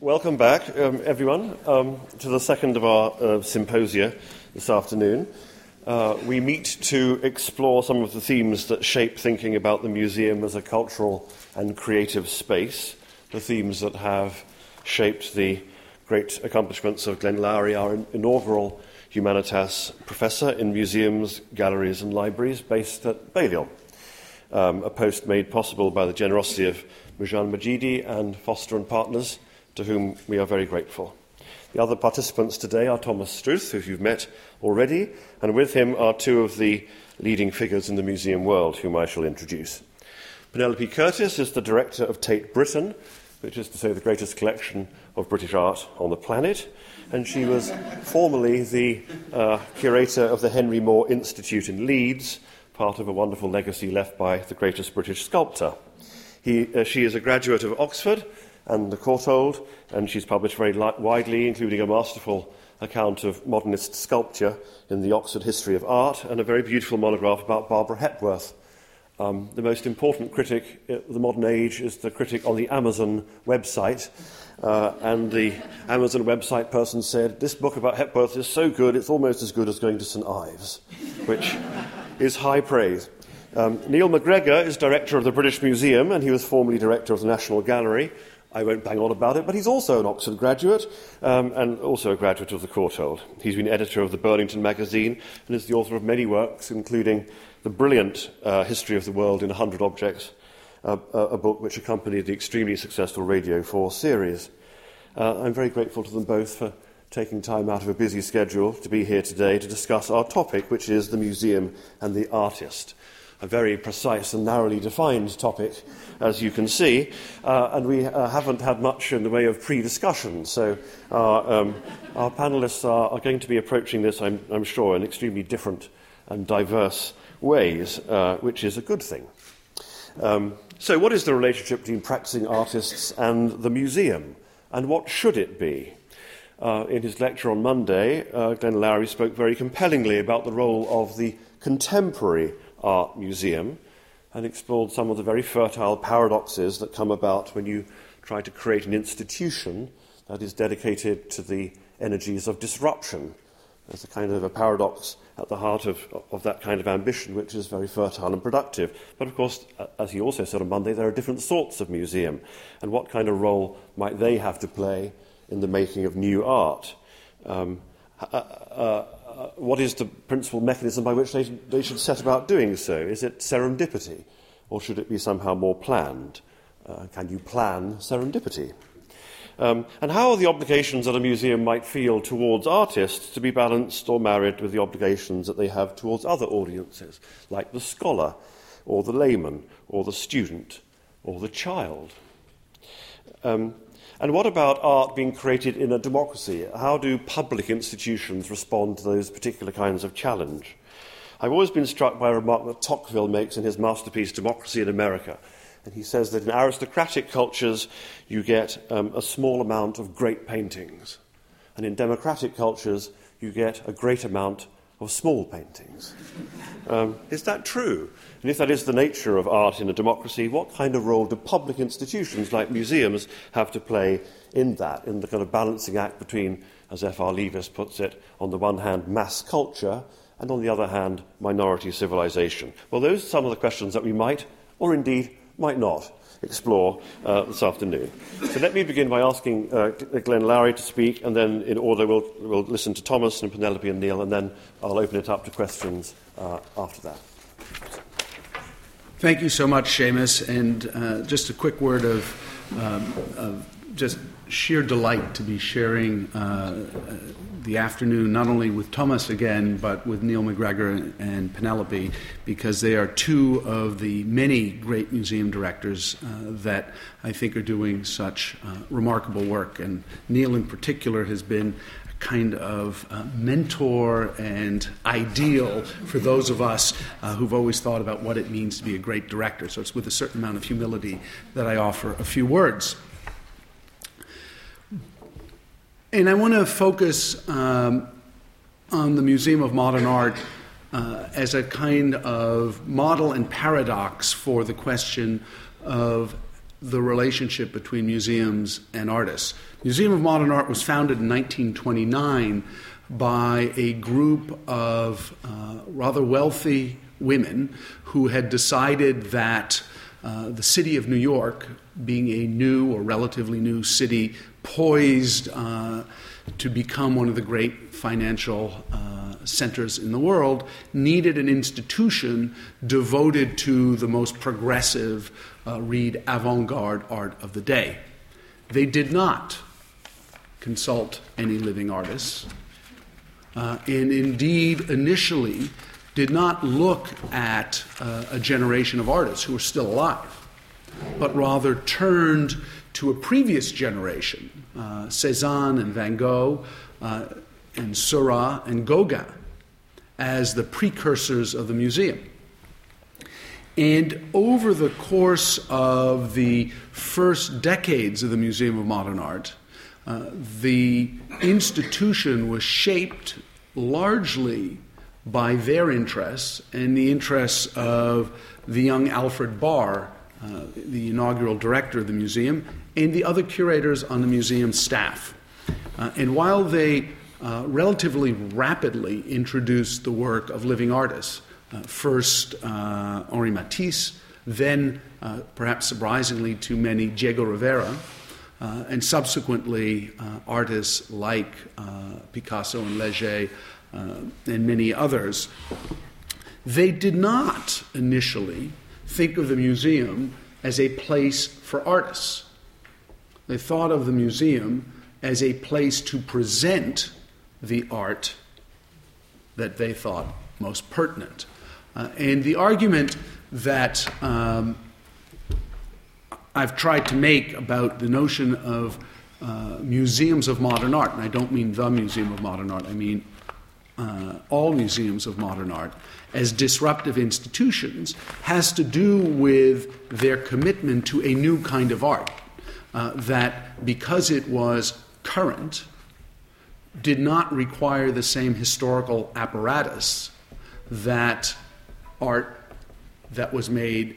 Welcome back, um, everyone, um, to the second of our uh, symposia this afternoon. Uh, we meet to explore some of the themes that shape thinking about the museum as a cultural and creative space, the themes that have shaped the great accomplishments of Glenn Lowry, our inaugural Humanitas professor in museums, galleries, and libraries based at Balliol, um, a post made possible by the generosity of Mujan Majidi and Foster and Partners, to whom we are very grateful. The other participants today are Thomas Struth, who you've met already, and with him are two of the leading figures in the museum world, whom I shall introduce. Penelope Curtis is the director of Tate Britain, which is to say the greatest collection of British art on the planet, and she was formerly the uh, curator of the Henry Moore Institute in Leeds, part of a wonderful legacy left by the greatest British sculptor. He, uh, she is a graduate of Oxford and the Courtauld, and she's published very li- widely, including a masterful account of modernist sculpture in the Oxford History of Art and a very beautiful monograph about Barbara Hepworth. Um, the most important critic of the modern age is the critic on the Amazon website. Uh, and the Amazon website person said, This book about Hepworth is so good, it's almost as good as going to St. Ives, which is high praise. Um, Neil MacGregor is director of the British Museum, and he was formerly director of the National Gallery. I won't bang on about it, but he's also an Oxford graduate um, and also a graduate of the Courtauld. He's been editor of the Burlington magazine and is the author of many works, including the brilliant uh, History of the World in 100 Objects, uh, a book which accompanied the extremely successful Radio 4 series. Uh, I'm very grateful to them both for taking time out of a busy schedule to be here today to discuss our topic, which is the museum and the artist a very precise and narrowly defined topic, as you can see, uh, and we uh, haven't had much in the way of pre discussion. So, our, um, our panelists are, are, going to be approaching this, I'm, I'm, sure, in extremely different and diverse ways, uh, which is a good thing. Um, so, what is the relationship between practicing artists and the museum, and what should it be? Uh, in his lecture on Monday, uh, Glenn Lowry spoke very compellingly about the role of the contemporary Art Museum and explored some of the very fertile paradoxes that come about when you try to create an institution that is dedicated to the energies of disruption. There's a kind of a paradox at the heart of, of that kind of ambition, which is very fertile and productive. But of course, as he also said on Monday, there are different sorts of museum, and what kind of role might they have to play in the making of new art? Um, uh, uh, uh, what is the principal mechanism by which they, they should set about doing so? Is it serendipity, or should it be somehow more planned? Uh, can you plan serendipity? Um, and how are the obligations that a museum might feel towards artists to be balanced or married with the obligations that they have towards other audiences, like the scholar, or the layman, or the student, or the child? Um, and what about art being created in a democracy? How do public institutions respond to those particular kinds of challenge? I've always been struck by a remark that Tocqueville makes in his masterpiece, Democracy in America. And he says that in aristocratic cultures, you get um, a small amount of great paintings. And in democratic cultures, you get a great amount of small paintings. Um, is that true? And if that is the nature of art in a democracy, what kind of role do public institutions like museums have to play in that, in the kind of balancing act between, as F.R. Leavis puts it, on the one hand, mass culture, and on the other hand, minority civilization? Well, those are some of the questions that we might, or indeed might not, explore uh, this afternoon. So let me begin by asking uh, Glenn Lowry to speak, and then in order we'll, we'll listen to Thomas and Penelope and Neil, and then I'll open it up to questions uh, after that. Thank you so much, Seamus. And uh, just a quick word of, um, of, just sheer delight to be sharing uh, the afternoon not only with Thomas again, but with Neil MacGregor and Penelope, because they are two of the many great museum directors uh, that I think are doing such uh, remarkable work. And Neil, in particular, has been a kind of uh, mentor and ideal for those of us uh, who've always thought about what it means to be a great director. So it's with a certain amount of humility that I offer a few words. And I want to focus um, on the Museum of Modern Art uh, as a kind of model and paradox for the question of the relationship between museums and artists. Museum of Modern Art was founded in 1929 by a group of uh, rather wealthy women who had decided that uh, the city of New York, being a new or relatively new city, poised uh, to become one of the great financial uh, centers in the world, needed an institution devoted to the most progressive, uh, read avant garde art of the day. They did not consult any living artists, uh, and indeed, initially, did not look at uh, a generation of artists who were still alive, but rather turned to a previous generation, uh, Cezanne and Van Gogh, uh, and Seurat and Gauguin, as the precursors of the museum. And over the course of the first decades of the Museum of Modern Art, uh, the institution was shaped largely by their interests and the interests of the young Alfred Barr, uh, the inaugural director of the museum, and the other curators on the museum staff. Uh, and while they uh, relatively rapidly introduced the work of living artists, uh, first uh, Henri Matisse, then, uh, perhaps surprisingly to many, Diego Rivera, and subsequently artists like Picasso and Leger and many others. They did not initially think of the museum as a place for artists. They thought of the museum as a place to present the art that they thought most pertinent. Uh, and the argument that um, I've tried to make about the notion of uh, museums of modern art, and I don't mean the Museum of Modern Art, I mean uh, all museums of modern art, as disruptive institutions, has to do with their commitment to a new kind of art uh, that because it was current, did not require the same historical apparatus that art that was made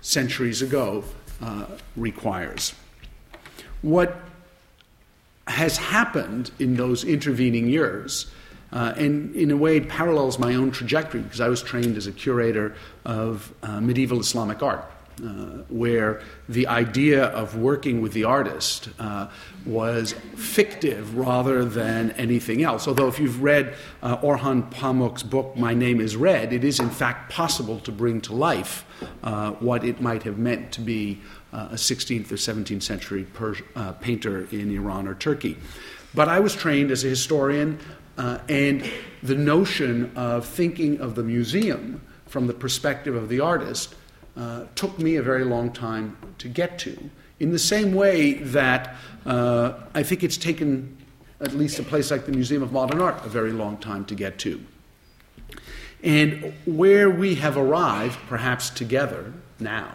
centuries ago uh, requires. What has happened in those intervening years, uh, and in a way it parallels my own trajectory because I was trained as a curator of uh, medieval Islamic art. Uh, where the idea of working with the artist uh, was fictive rather than anything else. Although, if you've read uh, Orhan Pamuk's book, My Name is Red, it is in fact possible to bring to life uh, what it might have meant to be uh, a 16th or 17th century per- painter in Iran or Turkey. But I was trained as a historian, and the notion of thinking of the museum from the perspective of the artist uh, took me a very long time to get to. In the same way that uh, I think it's taken at least a place like the Museum of Modern Art a very long time to get to. And where we have arrived, perhaps together now,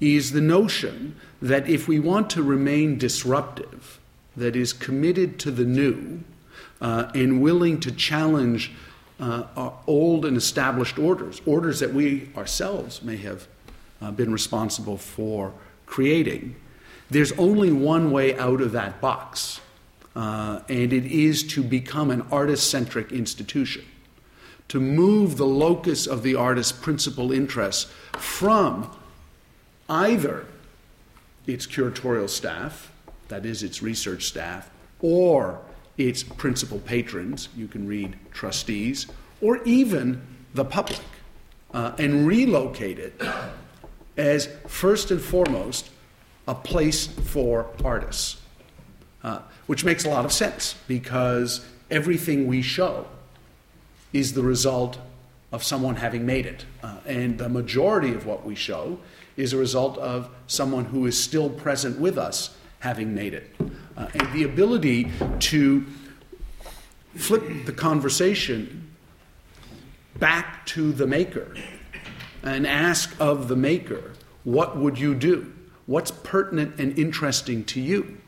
is the notion that if we want to remain disruptive, that is committed to the new, uh, and willing to challenge uh, old and established orders, orders that we ourselves may have uh, been responsible for creating. There's only one way out of that box, uh, and it is to become an artist centric institution, to move the locus of the artist's principal interests from either its curatorial staff, that is, its research staff, or its principal patrons, you can read trustees, or even the public, uh, and relocate it as first and foremost a place for artists, uh, which makes a lot of sense because everything we show is the result of someone having made it. Uh, and the majority of what we show is a result of someone who is still present with us having made it. Uh, and the ability to flip the conversation back to the maker and ask of the maker, what would you do? What's pertinent and interesting to you?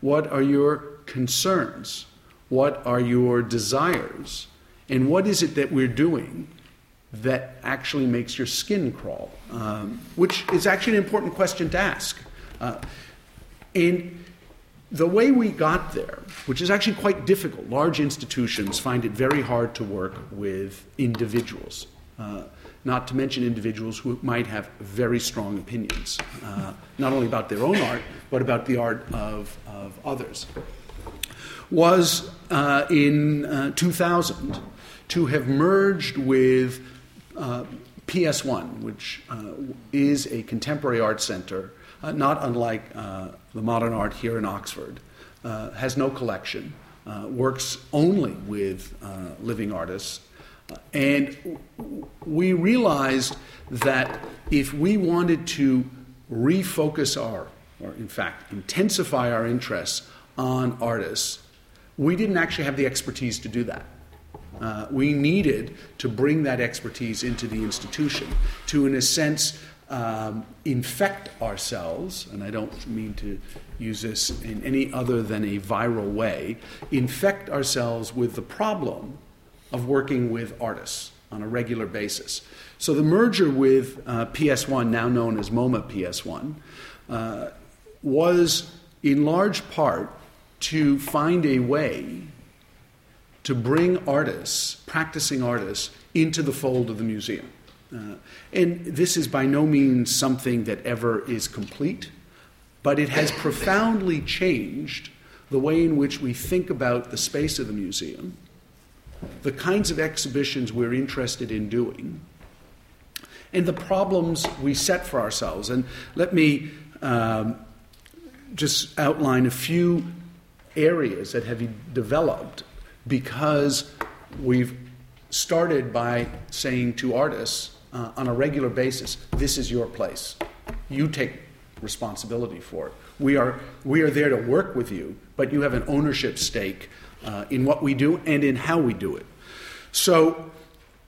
What are your concerns? What are your desires? And what is it that we're doing that actually makes your skin crawl? Um, which is actually an important question to ask. Uh, and the way we got there, which is actually quite difficult, large institutions find it very hard to work with individuals, uh, not to mention individuals who might have very strong opinions, uh, not only about their own art, but about the art of, of others. Was uh, in uh, 2000 to have merged with uh, PS1, which uh, is a contemporary art center uh, not unlike the modern art here in Oxford, has no collection, works only with living artists. And we realized that if we wanted to refocus our, or in fact, intensify our interests on artists, we didn't actually have the expertise to do that. Uh, we needed to bring that expertise into the institution to, in a sense, um, infect ourselves, and I don't mean to use this in any other than a viral way, infect ourselves with the problem of working with artists on a regular basis. So the merger with uh, PS1, now known as MoMA PS1, uh, was in large part to find a way to bring artists, practicing artists, into the fold of the museum. Uh, and this is by no means something that ever is complete, but it has profoundly changed the way in which we think about the space of the museum, the kinds of exhibitions we're interested in doing, and the problems we set for ourselves. And let me um, just outline a few areas that have developed because we've started by saying to artists, uh, on a regular basis, this is your place. You take responsibility for it. We are, we are there to work with you, but you have an ownership stake uh, in what we do and in how we do it. So,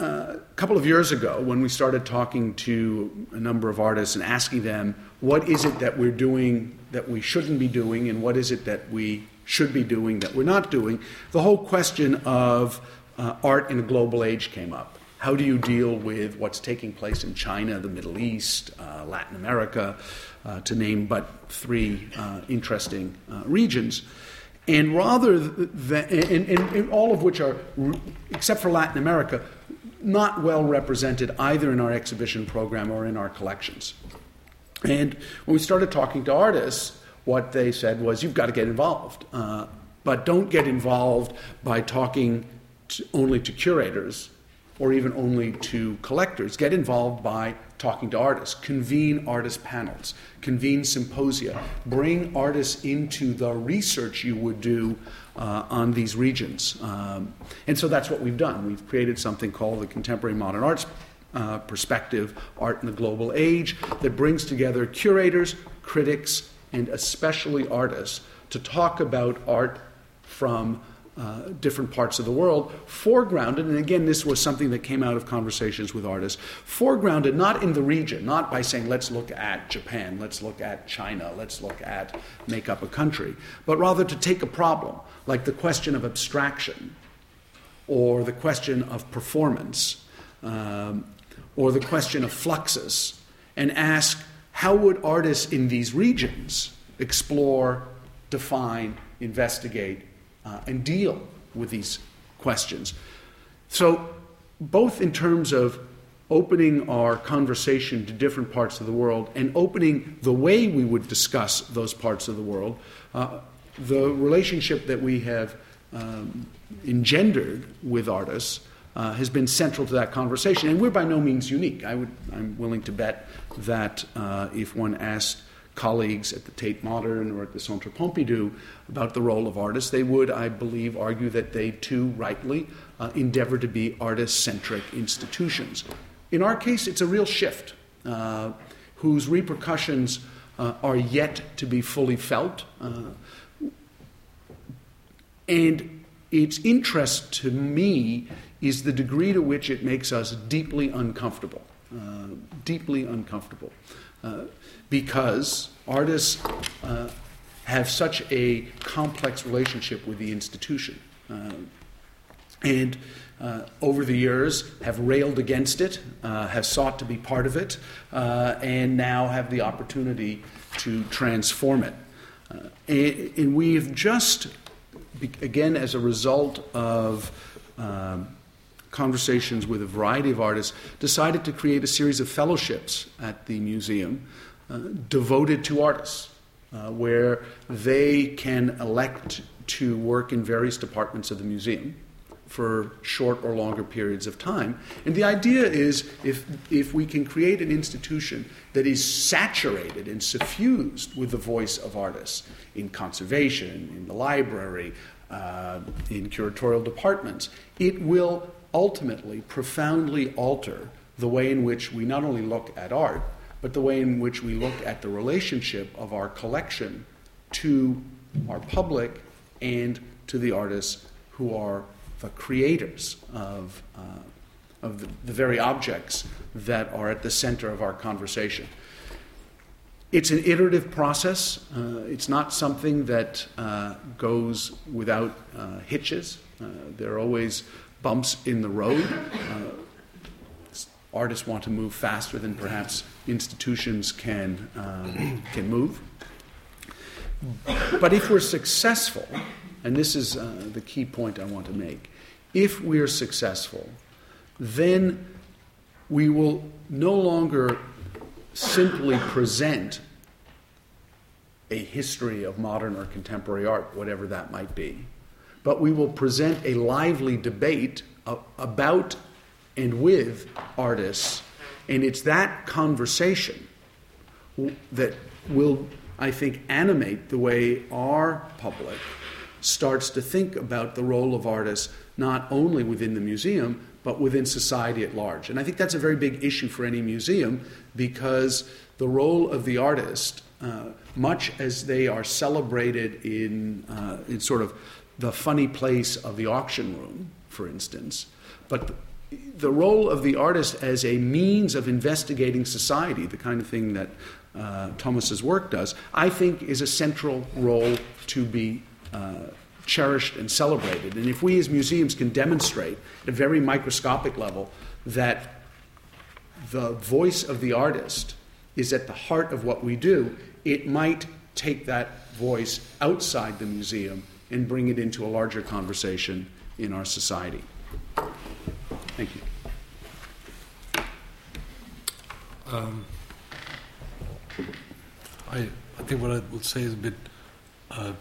uh, a couple of years ago, when we started talking to a number of artists and asking them, what is it that we're doing that we shouldn't be doing, and what is it that we should be doing that we're not doing, the whole question of uh, art in a global age came up. How do you deal with what's taking place in China, the Middle East, uh, Latin America, uh, to name but three uh, interesting uh, regions? And rather than, and, and, and all of which are, except for Latin America, not well represented either in our exhibition program or in our collections. And when we started talking to artists, what they said was, you've got to get involved. Uh, but don't get involved by talking to, only to curators or even only to collectors, get involved by talking to artists, convene artist panels, convene symposia, bring artists into the research you would do uh, on these regions. Um, and so that's what we've done. We've created something called the Contemporary Modern Arts uh, Perspective Art in the Global Age that brings together curators, critics, and especially artists to talk about art from uh, different parts of the world, foregrounded, and again, this was something that came out of conversations with artists, foregrounded not in the region, not by saying, let's look at Japan, let's look at China, let's look at make up a country, but rather to take a problem, like the question of abstraction, or the question of performance, um, or the question of fluxus, and ask, how would artists in these regions explore, define, investigate, uh, and deal with these questions. So, both in terms of opening our conversation to different parts of the world and opening the way we would discuss those parts of the world, uh, the relationship that we have um, engendered with artists uh, has been central to that conversation. And we're by no means unique. I would, I'm willing to bet that uh, if one asked colleagues at the Tate Modern or at the Centre Pompidou about the role of artists, they would, I believe, argue that they too rightly uh, endeavor to be artist centric institutions. In our case, it's a real shift uh, whose repercussions uh, are yet to be fully felt. Uh, and its interest to me is the degree to which it makes us deeply uncomfortable. Uh, deeply uncomfortable. Because artists uh, have such a complex relationship with the institution. Uh, and uh, over the years have railed against it, uh, have sought to be part of it, uh, and now have the opportunity to transform it. Uh, and, and, we've just, again, as a result of um, conversations with a variety of artists, decided to create a series of fellowships at the museum uh, devoted to artists, uh, where they can elect to work in various departments of the museum for short or longer periods of time. And the idea is if, if we can create an institution that is saturated and suffused with the voice of artists in conservation, in the library, uh, in curatorial departments, it will ultimately profoundly alter the way in which we not only look at art, but the way in which we look at the relationship of our collection to our public and to the artists who are the creators of, uh, of the, the very objects that are at the center of our conversation. It's an iterative process. Uh, it's not something that uh, goes without uh, hitches. Uh, there are always bumps in the road. Artists want to move faster than perhaps institutions can, um, can move. But if we're successful, and this is uh, the key point I want to make, if we are successful, then we will no longer simply present a history of modern or contemporary art, whatever that might be, but we will present a lively debate about and with artists, and it's that conversation that will, I think, animate the way our public starts to think about the role of artists not only within the museum, but within society at large. And I think that's a very big issue for any museum because the role of the artist, uh, much as they are celebrated in, uh, in sort of the funny place of the auction room, for instance, but the role of the artist as a means of investigating society, the kind of thing that uh, Thomas's work does, I think is a central role to be uh, cherished and celebrated. And if we as museums can demonstrate at a very microscopic level that the voice of the artist is at the heart of what we do, it might take that voice outside the museum and bring it into a larger conversation in our society. Thank you. Um, I, I think what I would say is a bit uh,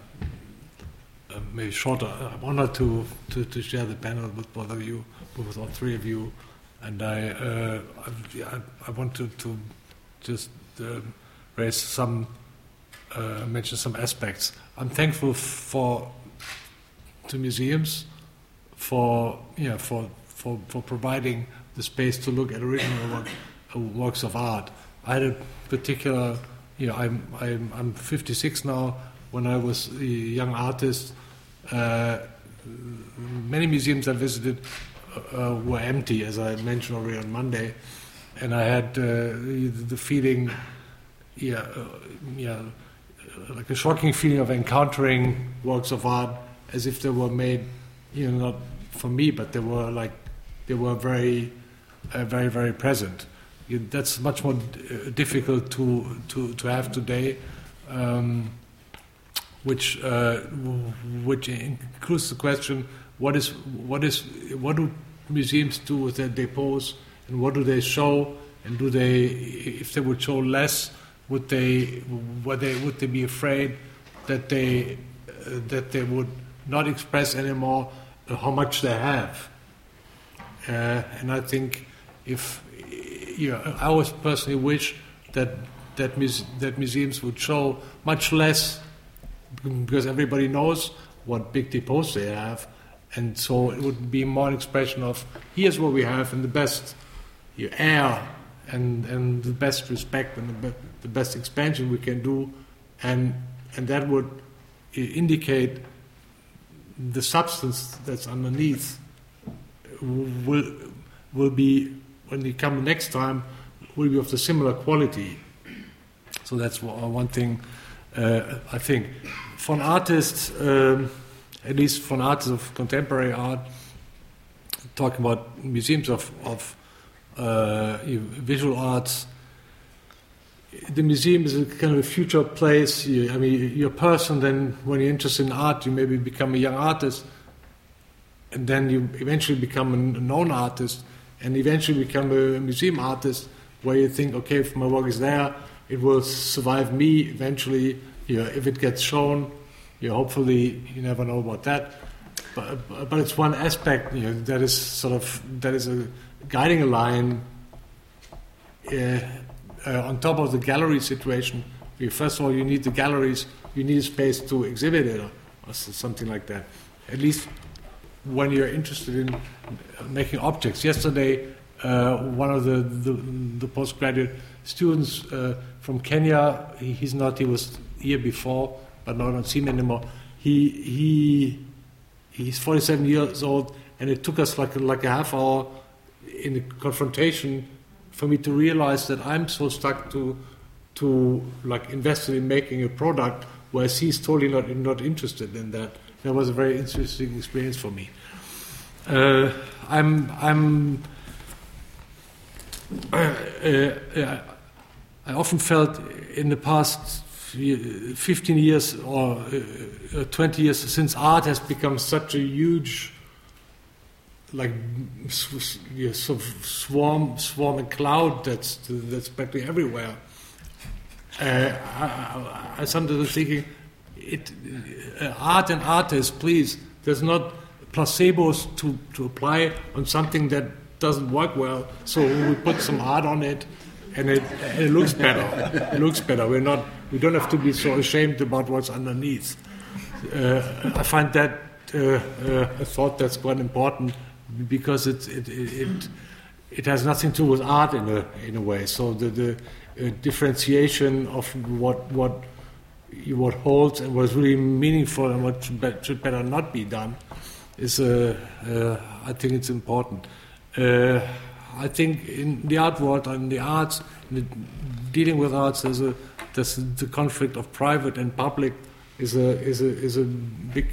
uh, maybe shorter. I'm honored to, to, to, share the panel with both of you, with all three of you, and I uh, I, I, want to, to just uh, raise some uh, mention some aspects. I'm thankful for to museums for yeah for for for providing the space to look at original work, uh, works of art. I had a particular you know I'm I'm I'm 56 now. When I was a young artist, uh, many museums I visited uh, were empty, as I mentioned already on Monday, and I had uh, the feeling, yeah, uh, yeah, like a shocking feeling of encountering works of art as if they were made, you know, not for me, but they were like they were very, uh, very, very present. That's much more difficult to to to have today. Um, which uh, which includes the question: what is what is what do museums do with their depots, and what do they show, and do they, if they would show less, would they would they would they be afraid that they uh, that they would not express anymore how much they have? Uh, and I think if you know, I always personally wish that that, muse- that museums would show much less because everybody knows what big depots they have, and so it would be more an expression of here's what we have and the best you air and and the best respect and the, be, the best expansion we can do, and and that would indicate the substance that's underneath will will be when they come next time will be of the similar quality. So that's one thing uh, I think for artists, um, at least for artists of contemporary art, talking about museums of, of uh, visual arts, the museum is a kind of a future place. You, I mean, you're a person, then when you're interested in art, you maybe become a young artist, and then you eventually become a known artist, and eventually become a museum artist, where you think, okay, if my work is there, it will survive me eventually. You know, if it gets shown, you know, hopefully you never know about that. But, but it's one aspect, you know, that is sort of that is a guiding line. Uh, uh, on top of the gallery situation, first of all, you need the galleries, you need a space to exhibit it, or, or something like that. At least when you're interested in making objects. Yesterday, uh, one of the, the, the, postgraduate students uh, from Kenya, he, he's not, he was here before, but now I don't see him anymore. He, he, he's 47 years old, and it took us like, like a half hour in the confrontation for me to realize that I'm so stuck to to like invested in making a product, whereas he's totally not not interested in that. That was a very interesting experience for me. Uh, I'm I'm uh, uh, I often felt in the past 15 years or uh, uh, 20 years since art has become such a huge like sort of swarm, swarm and cloud that's that's practically everywhere. Uh, I, I, sometimes thinking, it, uh, art and artists, please. There's not placebos to, to apply on something that doesn't work well. So we put some art on it, and it, it looks better. It looks better. We're not. We don't have to be so ashamed about what's underneath. Uh, I find that uh, uh, a thought that's quite important because it, it, it, it, has nothing to do with art in a, in a way. So the, the uh, differentiation of what, what, what holds and what's really meaningful and what should, be, should better not be done is, uh, uh, I think it's important. Uh, I think in the art world and the arts, the, dealing with arts, there's a there's the conflict of private and public is a is a is a big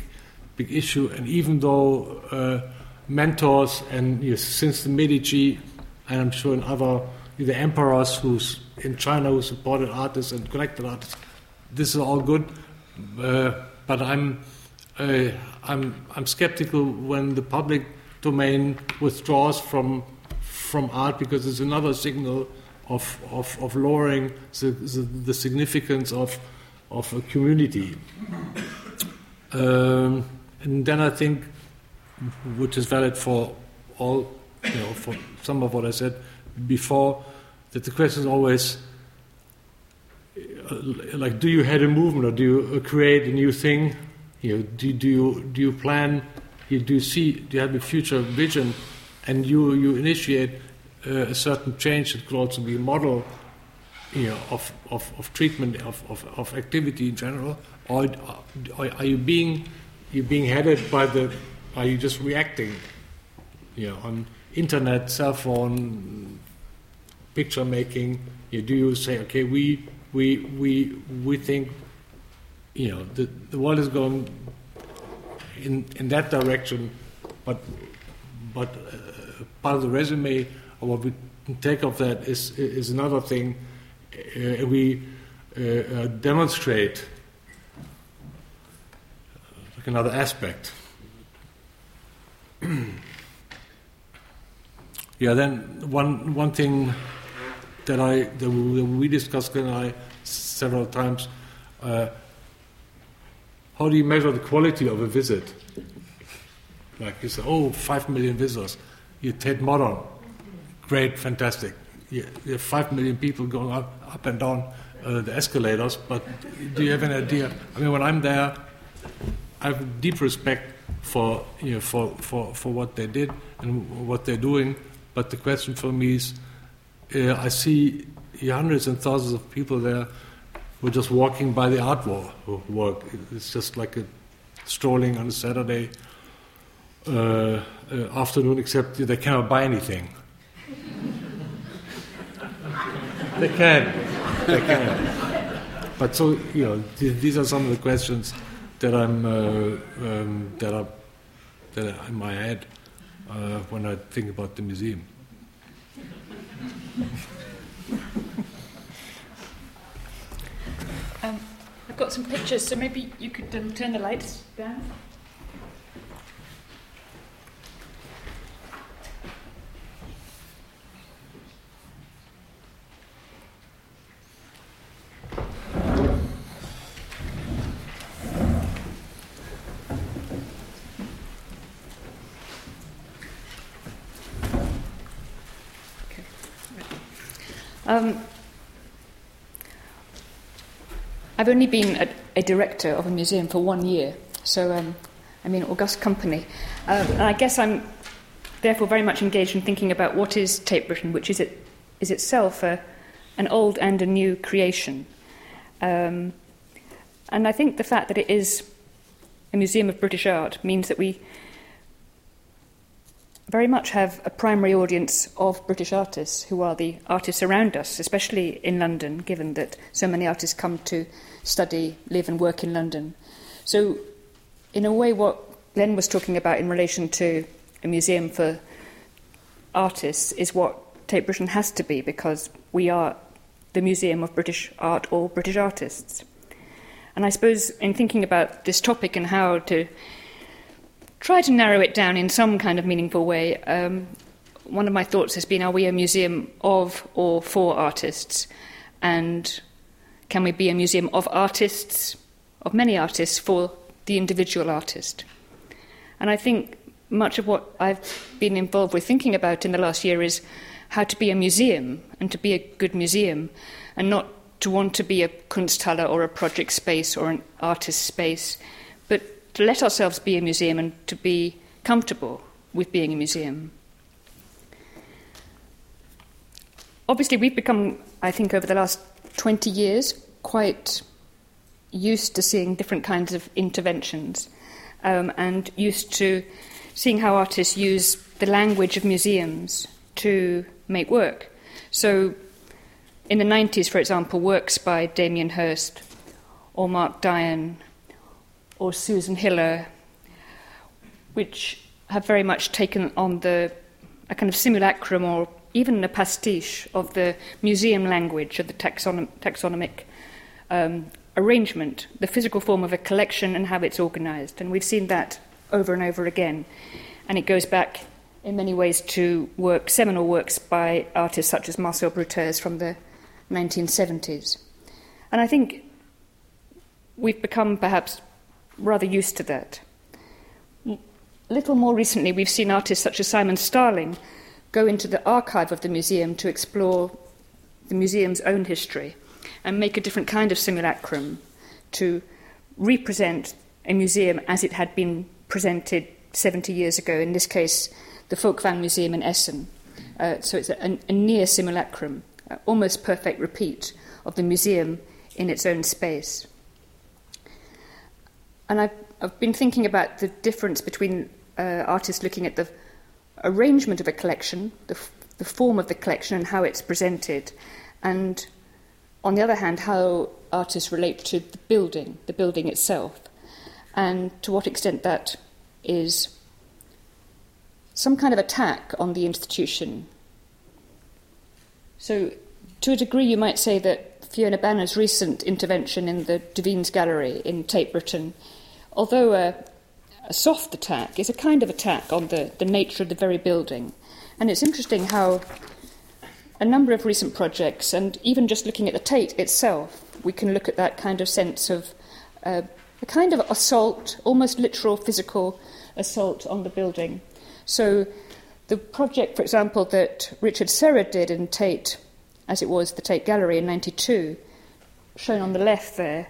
big issue. And even though uh, mentors, and since the Medici, and I'm sure in other the emperors who's in China who supported artists and collected artists. This is all good, uh, but I'm uh, I'm I'm skeptical when the public domain withdraws from from art because it's another signal of of, of lowering the, the, the significance of of a community. Um, and then I think which is valid for all, you know, for some of what I said before, that the question is always like, do you head a movement or do you uh, create a new thing? You know, do, do you do you plan? You do you see? Do you have a future vision? And you you initiate uh, a certain change that could also be a model, you know, of, of, of treatment of, of, of activity in general, or, or are you being you being headed by the are you just reacting? You know, on internet, cell phone, picture making. You do you say, okay, we we we we think, you know, the the world is going in in that direction, but but uh, part of the resume or what we take of that is is another thing. Uh, we uh, uh demonstrate like another aspect. yeah, then one one thing that I that we discussed and I several times. Uh, how do you measure the quality of a visit? Like you say, oh, five million visitors. You Tate Modern, great, fantastic. You, you have five million people going up, up and down uh, the escalators, but do you have an idea? I mean, when I'm there, I have deep respect for you know for, for, for what they did and what they're doing. But the question for me is, uh, I see hundreds and thousands of people there who are just walking by the art work. It's just like a strolling on a Saturday uh, uh, afternoon, except they cannot buy anything. they can, they can. But so you know, th- these are some of the questions that I'm uh, um, that are that are in my head. uh, when I think about the museum. Um, I've got some pictures, so maybe you could um, turn the lights down. Um, I've only been a, a, director of a museum for one year, so um, I'm in august company. Um, and I guess I'm therefore very much engaged in thinking about what is Tate Britain, which is, it, is itself a, an old and a new creation. Um, and I think the fact that it is a museum of British art means that we very much have a primary audience of British artists who are the artists around us, especially in London, given that so many artists come to study, live, and work in London. So, in a way, what Glenn was talking about in relation to a museum for artists is what Tate Britain has to be because we are the museum of British art or British artists. And I suppose in thinking about this topic and how to try to narrow it down in some kind of meaningful way. Um, one of my thoughts has been are we a museum of or for artists? And can we be a museum of artists, of many artists, for the individual artist? And I think much of what I've been involved with thinking about in the last year is how to be a museum and to be a good museum and not to want to be a Kunsthalle or a project space or an artist space to let ourselves be a museum and to be comfortable with being a museum. Obviously, we've become, I think, over the last 20 years, quite used to seeing different kinds of interventions um, and used to seeing how artists use the language of museums to make work. So, in the 90s, for example, works by Damien Hirst or Mark Dion or Susan Hiller, which have very much taken on the a kind of simulacrum or even a pastiche of the museum language of the taxonom- taxonomic um, arrangement, the physical form of a collection and how it's organized. And we've seen that over and over again. And it goes back in many ways to work, seminal works by artists such as Marcel Broodthaers from the 1970s. And I think we've become perhaps rather used to that. Little more recently, we've seen artists such as Simon Starling go into the archive of the museum to explore the museum's own history and make a different kind of simulacrum to represent a museum as it had been presented 70 years ago, in this case, the Folkwang Museum in Essen. Uh, so it's a, a near simulacrum, almost perfect repeat of the museum in its own space. And I've, I've been thinking about the difference between uh, artists looking at the arrangement of a collection, the, f- the form of the collection, and how it's presented, and on the other hand, how artists relate to the building, the building itself, and to what extent that is some kind of attack on the institution. So, to a degree, you might say that Fiona Banner's recent intervention in the Duveens Gallery in Tate Britain although a, a soft attack, is a kind of attack on the, the nature of the very building. And it's interesting how a number of recent projects, and even just looking at the Tate itself, we can look at that kind of sense of uh, a kind of assault, almost literal physical assault on the building. So, the project, for example, that Richard Serra did in Tate, as it was the Tate Gallery in 92, shown on the left there,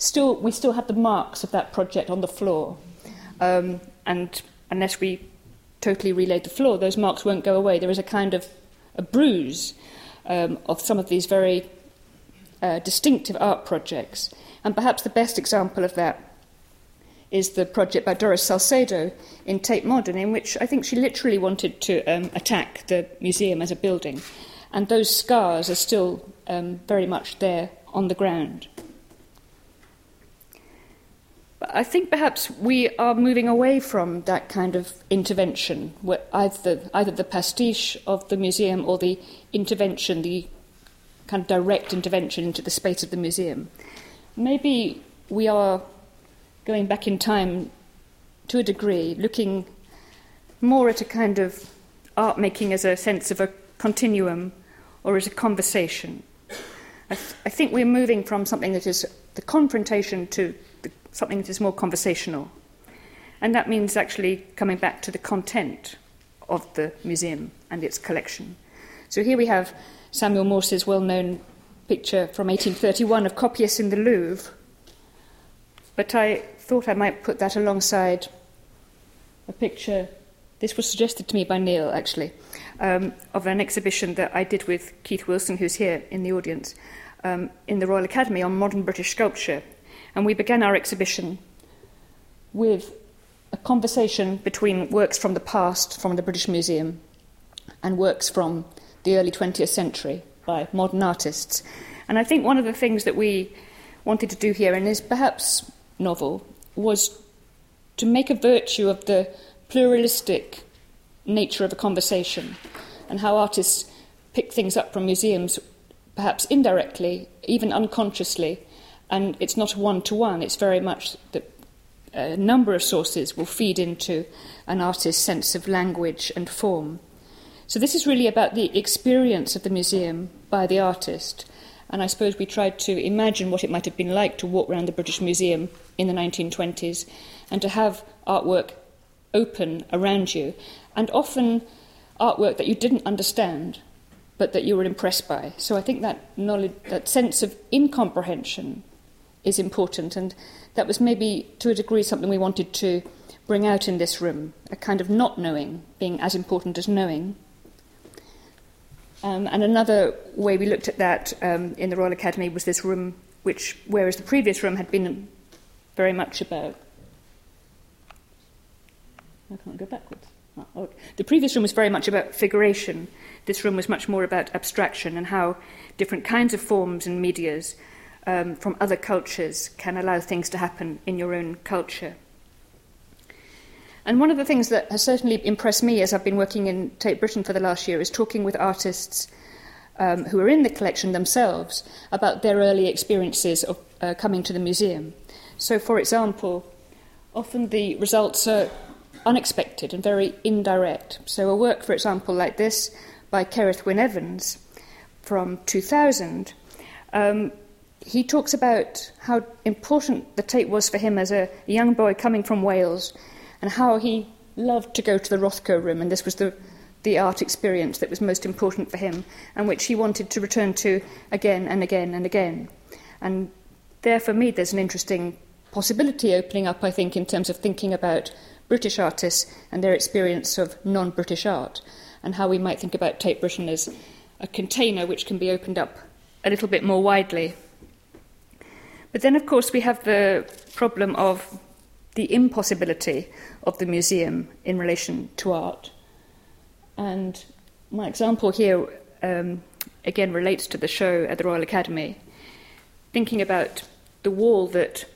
still, we still have the marks of that project on the floor. Um, and unless we totally relaid the floor, those marks won't go away. There is a kind of a bruise um, of some of these very uh, distinctive art projects. And perhaps the best example of that is the project by Doris Salcedo in Tate Modern, in which I think she literally wanted to um, attack the museum as a building. And those scars are still um, very much there on the ground. I think perhaps we are moving away from that kind of intervention, either, either the pastiche of the museum or the intervention, the kind of direct intervention into the space of the museum. Maybe we are going back in time to a degree, looking more at a kind of art making as a sense of a continuum or as a conversation. I, th- I think we're moving from something that is the confrontation to the, something that is more conversational. And that means actually coming back to the content of the museum and its collection. So here we have Samuel Morse's well known picture from 1831 of copyists in the Louvre. But I thought I might put that alongside a picture. This was suggested to me by Neil, actually, um, of an exhibition that I did with Keith Wilson, who's here in the audience, um, in the Royal Academy on modern British sculpture. And we began our exhibition with a conversation between works from the past from the British Museum and works from the early 20th century by modern artists. And I think one of the things that we wanted to do here, and is perhaps novel, was to make a virtue of the pluralistic nature of a conversation and how artists pick things up from museums, perhaps indirectly, even unconsciously. And it's not a one to one, it's very much that a number of sources will feed into an artist's sense of language and form. So, this is really about the experience of the museum by the artist. And I suppose we tried to imagine what it might have been like to walk around the British Museum in the 1920s and to have artwork open around you, and often artwork that you didn't understand but that you were impressed by. So I think that knowledge, that sense of incomprehension is important, and that was maybe to a degree something we wanted to bring out in this room a kind of not knowing being as important as knowing. Um, and another way we looked at that um, in the Royal Academy was this room, which, whereas the previous room had been very much about. I can't go backwards. Oh, okay. The previous room was very much about figuration. This room was much more about abstraction and how different kinds of forms and medias um, from other cultures can allow things to happen in your own culture. And one of the things that has certainly impressed me as I've been working in Tate Britain for the last year is talking with artists um, who are in the collection themselves about their early experiences of uh, coming to the museum. So, for example, often the results are unexpected and very indirect. So, a work, for example, like this by Cerith Wyn Evans from 2000, um, he talks about how important the Tate was for him as a young boy coming from Wales and how he loved to go to the Rothko room, and this was the, the art experience that was most important for him, and which he wanted to return to again and again and again. And there, for me, there's an interesting possibility opening up, I think, in terms of thinking about British artists and their experience of non British art, and how we might think about Tate Britain as a container which can be opened up a little bit more widely. But then, of course, we have the problem of the impossibility of the museum in relation to art. And my example here, um, again, relates to the show at the Royal Academy, thinking about the wall that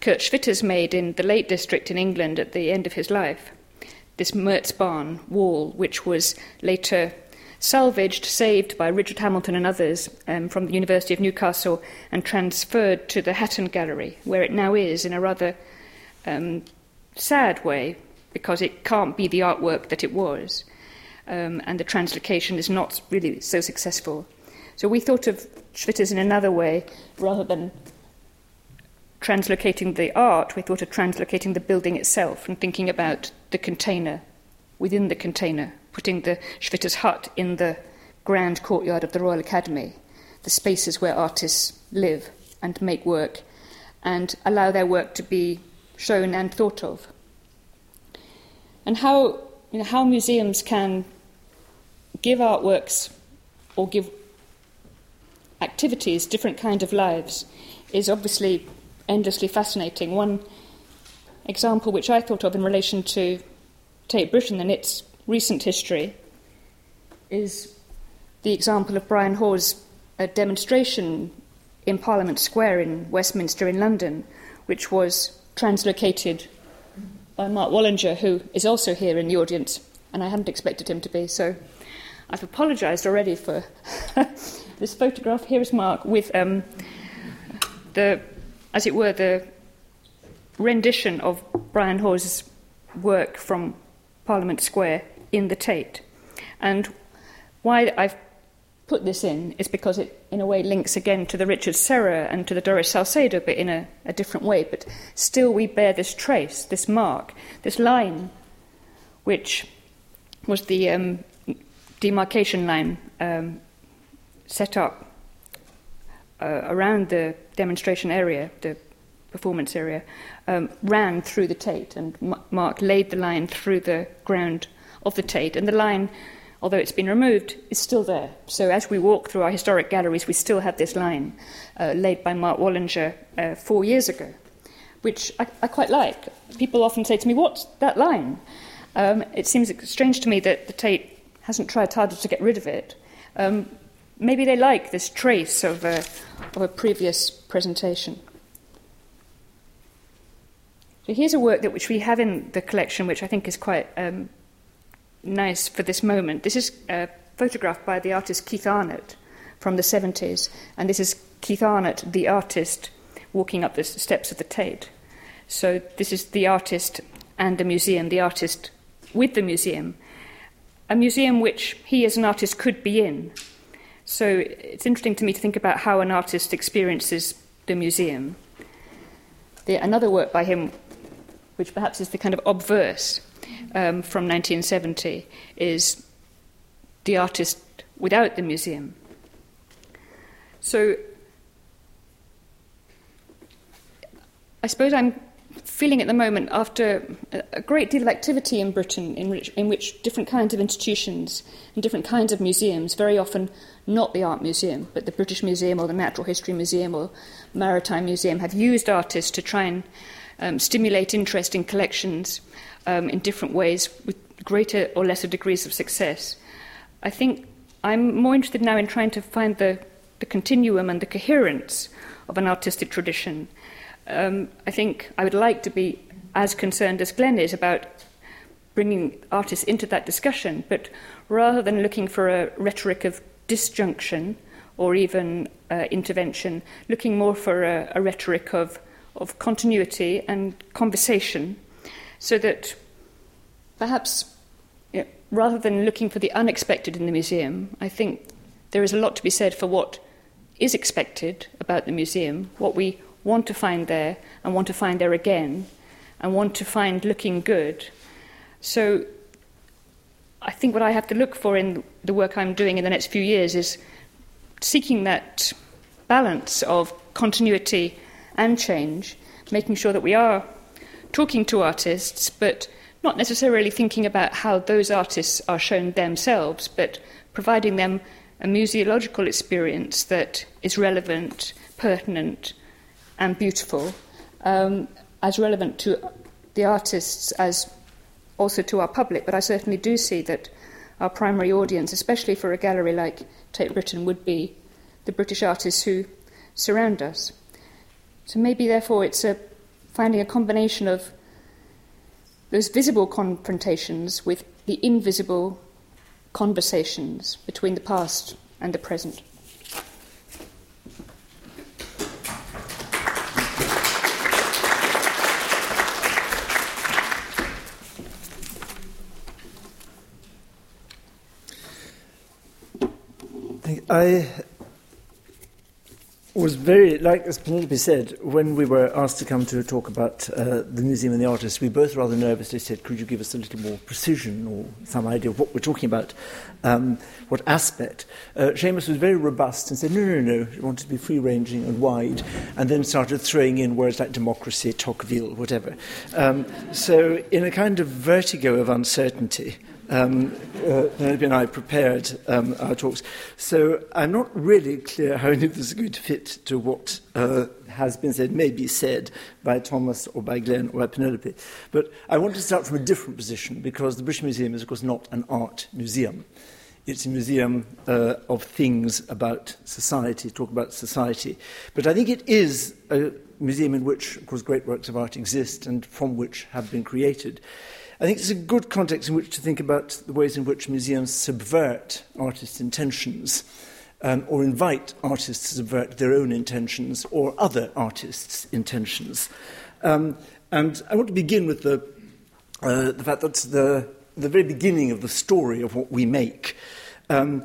Kurt Schwitters made in the Lake District in England at the end of his life. This Merzbarn wall, which was later salvaged, saved by Richard Hamilton and others um, from the University of Newcastle, and transferred to the Hatton Gallery, where it now is in a rather um, sad way, because it can't be the artwork that it was, um, and the translocation is not really so successful. So we thought of Schwitters in another way, rather than translocating the art, we thought of translocating the building itself and thinking about the container within the container putting the Schwitter's hut in the grand courtyard of the Royal Academy, the spaces where artists live and make work, and allow their work to be shown and thought of. And how, you know, how museums can give artworks or give activities different kind of lives is obviously endlessly fascinating. One example which I thought of in relation to Tate Britain and its recent history is the example of Brian Haw's uh, demonstration in Parliament Square in Westminster in London, which was translocated by Mark Wallinger, who is also here in the audience, and I hadn't expected him to be. So I've apologised already for this photograph. Here is Mark with um, the, as it were, the rendition of Brian Haw's work from Parliament Square in the Tate. And why I've put this in is because it, in a way, links again to the Richard Serra and to the Doris Salcedo, but in a, a different way. But still, we bear this trace, this mark, this line, which was the um, demarcation line um, set up uh, around the demonstration area, the performance area, um, ran through the Tate, and Mark laid the line through the ground of the Tate, and the line although it's been removed, is still there. So as we walk through our historic galleries, we still have this line uh, laid by Mark Wallinger uh, four years ago, which I, I, quite like. People often say to me, What's that line? Um, it seems strange to me that the Tate hasn't tried harder to get rid of it. Um, maybe they like this trace of a, of a previous presentation. So here's a work that which we have in the collection, which I think is quite um, nice for this moment. This is a photograph by the artist Keith Arnatt from the 70s, and this is Keith Arnatt, the artist, walking up the steps of the Tate. So this is the artist and the museum, the artist with the museum, a museum which he as an artist could be in. So it's interesting to me to think about how an artist experiences the museum. The, another work by him, which perhaps is the kind of obverse, um, from 1970 is the artist without the museum. So I suppose I'm feeling at the moment, after a great deal of activity in Britain, in which, in which, different kinds of institutions and different kinds of museums, very often not the Art Museum, but the British Museum or the Natural History Museum or Maritime Museum, have used artists to try and um, stimulate interest in collections um, in different ways with greater or lesser degrees of success. I think I'm more interested now in trying to find the, the continuum and the coherence of an artistic tradition. Um, I think I would like to be as concerned as Glenn is about bringing artists into that discussion, but rather than looking for a rhetoric of disjunction or even uh, intervention, looking more for a, a rhetoric of, of continuity and conversation so that perhaps you know, rather than looking for the unexpected in the museum, I think there is a lot to be said for what is expected about the museum, what we want to find there and want to find there again, and want to find looking good. So I think what I have to look for in the work I'm doing in the next few years is seeking that balance of continuity and change, making sure that we are talking to artists, but not necessarily thinking about how those artists are shown themselves, but providing them a museological experience that is relevant, pertinent, and beautiful, um, as relevant to the artists as also to our public. But I certainly do see that our primary audience, especially for a gallery like Tate Britain, would be the British artists who surround us. So maybe, therefore, it's a finding a combination of those visible confrontations with the invisible conversations between the past and the present. I was very, like as Penelope said, when we were asked to come to talk about uh, the museum and the artists, we both rather nervously said, could you give us a little more precision or some idea of what we're talking about, um, what aspect? Uh, Seamus was very robust and said, no, no, no, he wanted to be free-ranging and wide, and then started throwing in words like democracy, Tocqueville, whatever. Um, so in a kind of vertigo of uncertainty, um, uh, and I prepared um, our talks. So I'm not really clear how any of this is going to fit to what uh, has been said, may be said by Thomas or by Glenn or by Penelope. But I want to start from a different position because the British Museum is, of course, not an art museum. It's a museum uh, of things about society, talk about society. But I think it is a museum in which, of course, great works of art exist and from which have been created. I think it's a good context in which to think about the ways in which museums subvert artists' intentions um, or invite artists to subvert their own intentions or other artists' intentions. Um, and I want to begin with the, uh, the fact that the, the very beginning of the story of what we make. Um,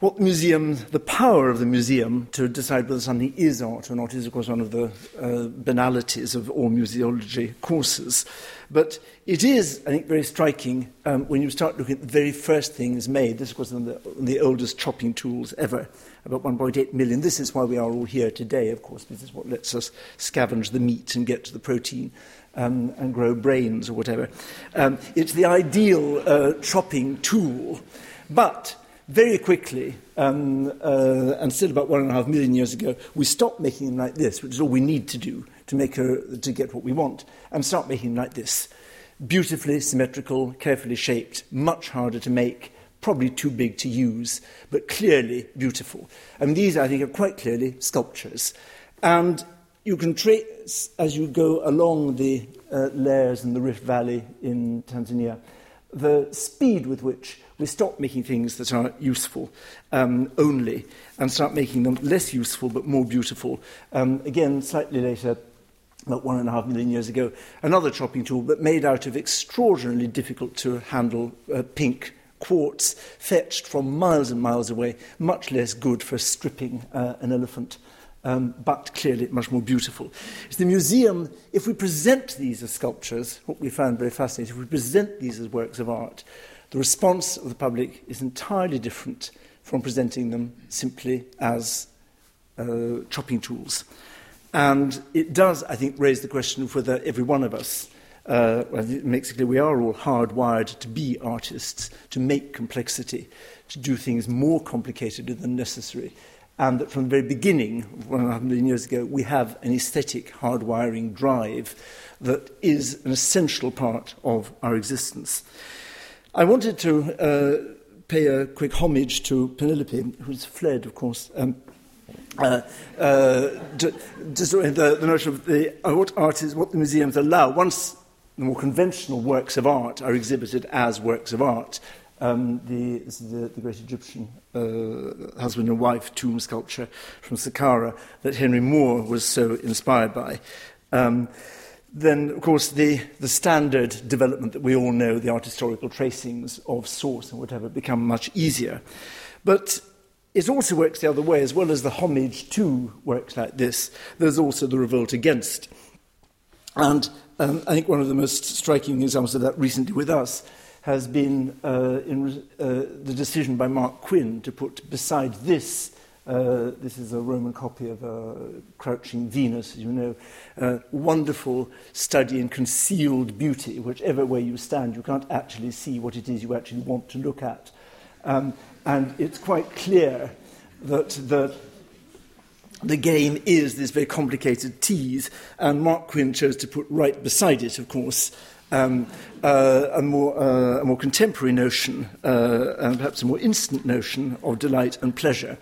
what the museum, the power of the museum to decide whether something is art or not is, of course, one of the uh, banalities of all museology courses. But it is, I think, very striking um, when you start looking at the very first things made. This of was one of the, the oldest chopping tools ever, about 1.8 million. This is why we are all here today, of course. This is what lets us scavenge the meat and get to the protein. Um, and grow brains or whatever. Um, it's the ideal uh, chopping tool. But very quickly, um, uh, and still about one and a half million years ago, we stopped making them like this, which is all we need to do to, make a, to get what we want, and start making them like this. Beautifully symmetrical, carefully shaped, much harder to make, probably too big to use, but clearly beautiful. And these, I think, are quite clearly sculptures. And you can trace, as you go along the uh, layers in the Rift Valley in Tanzania, the speed with which we stop making things that are useful um, only and start making them less useful but more beautiful. Um, again, slightly later, about one and a half million years ago, another chopping tool, but made out of extraordinarily difficult to handle uh, pink quartz, fetched from miles and miles away, much less good for stripping uh, an elephant. Um, but clearly much more beautiful. It's the museum, if we present these as sculptures, what we found very fascinating, if we present these as works of art, the response of the public is entirely different from presenting them simply as uh, chopping tools. And it does, I think, raise the question of whether every one of us, uh, it makes it clear we are all hardwired to be artists, to make complexity, to do things more complicated than necessary. And that from the very beginning, one and a half million years ago, we have an aesthetic hardwiring drive that is an essential part of our existence. I wanted to uh, pay a quick homage to Penelope, who's fled, of course. Um, uh, uh, the, the notion of the, uh, what art is, what the museums allow. Once the more conventional works of art are exhibited as works of art, um, the, the, the great Egyptian uh, husband and wife tomb sculpture from Saqqara that Henry Moore was so inspired by. Um, then, of course, the, the standard development that we all know, the art historical tracings of source and whatever, become much easier. But it also works the other way, as well as the homage to works like this, there's also the revolt against. And um, I think one of the most striking examples of that recently with us has been uh, in uh, the decision by Marc Quinn to put beside this Uh, this is a Roman copy of uh, Crouching Venus, as you know. Uh, wonderful study in concealed beauty. Whichever way you stand, you can't actually see what it is you actually want to look at. Um, and it's quite clear that the, the game is this very complicated tease, and Marc Quinn chose to put right beside it, of course, um, uh, a, more, uh, a more contemporary notion, uh, and perhaps a more instant notion of delight and pleasure.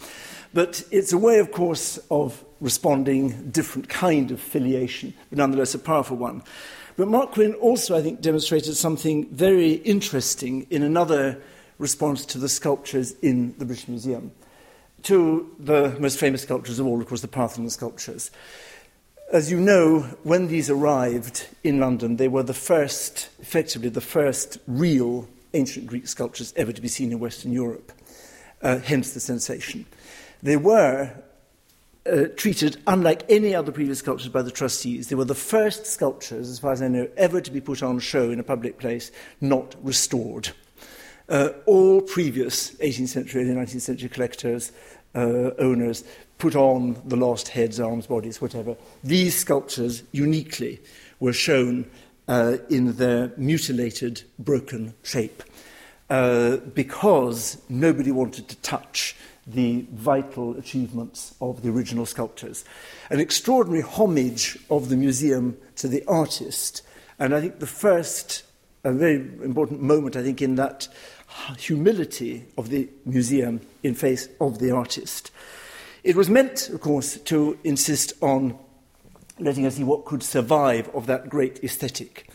But it's a way, of course, of responding, different kind of filiation, but nonetheless a powerful one. But Marc Quinn also, I think, demonstrated something very interesting in another response to the sculptures in the British Museum. To the most famous sculptures of all, of course, the Parthenon sculptures. As you know, when these arrived in London, they were the first, effectively, the first real ancient Greek sculptures ever to be seen in Western Europe, uh, hence the sensation. They were uh, treated unlike any other previous sculptures by the trustees. They were the first sculptures, as far as I know, ever to be put on show in a public place, not restored. Uh, all previous 18th century, early 19th century collectors, uh, owners, put on the lost heads, arms, bodies, whatever. These sculptures uniquely were shown uh, in their mutilated, broken shape uh, because nobody wanted to touch the vital achievements of the original sculptors. An extraordinary homage of the museum to the artist, and I think the first, a very important moment, I think, in that humility of the museum in face of the artist. It was meant, of course, to insist on letting us see what could survive of that great aesthetic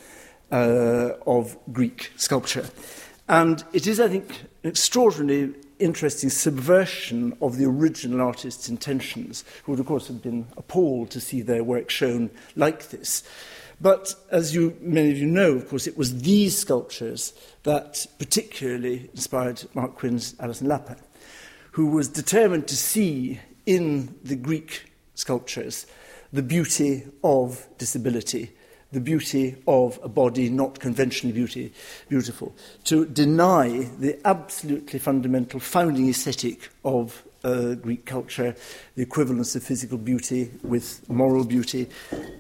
uh, of Greek sculpture. And it is, I think, an extraordinarily interesting subversion of the original artist's intentions, who would, of course, have been appalled to see their work shown like this. But as you, many of you know, of course, it was these sculptures that particularly inspired Marc Quinn's Alison Lapper, who was determined to see in the Greek sculptures the beauty of disability, the beauty of a body not conventionally beauty, beautiful, to deny the absolutely fundamental founding aesthetic of uh, Greek culture, the equivalence of physical beauty with moral beauty,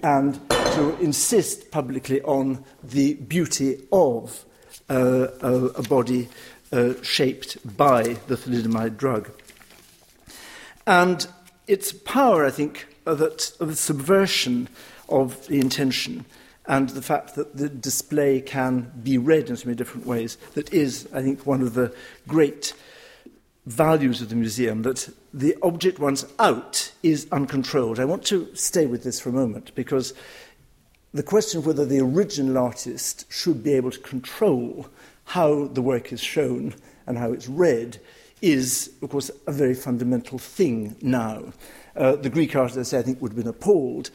and to insist publicly on the beauty of uh, a, a body uh, shaped by the thalidomide drug. And its power, I think, that, of the subversion of the intention and the fact that the display can be read in so many different ways, that is, I think, one of the great values of the museum, that the object once out is uncontrolled. I want to stay with this for a moment because the question of whether the original artist should be able to control how the work is shown and how it's read is, of course, a very fundamental thing now. Uh, the Greek artists, I I think, would have been appalled.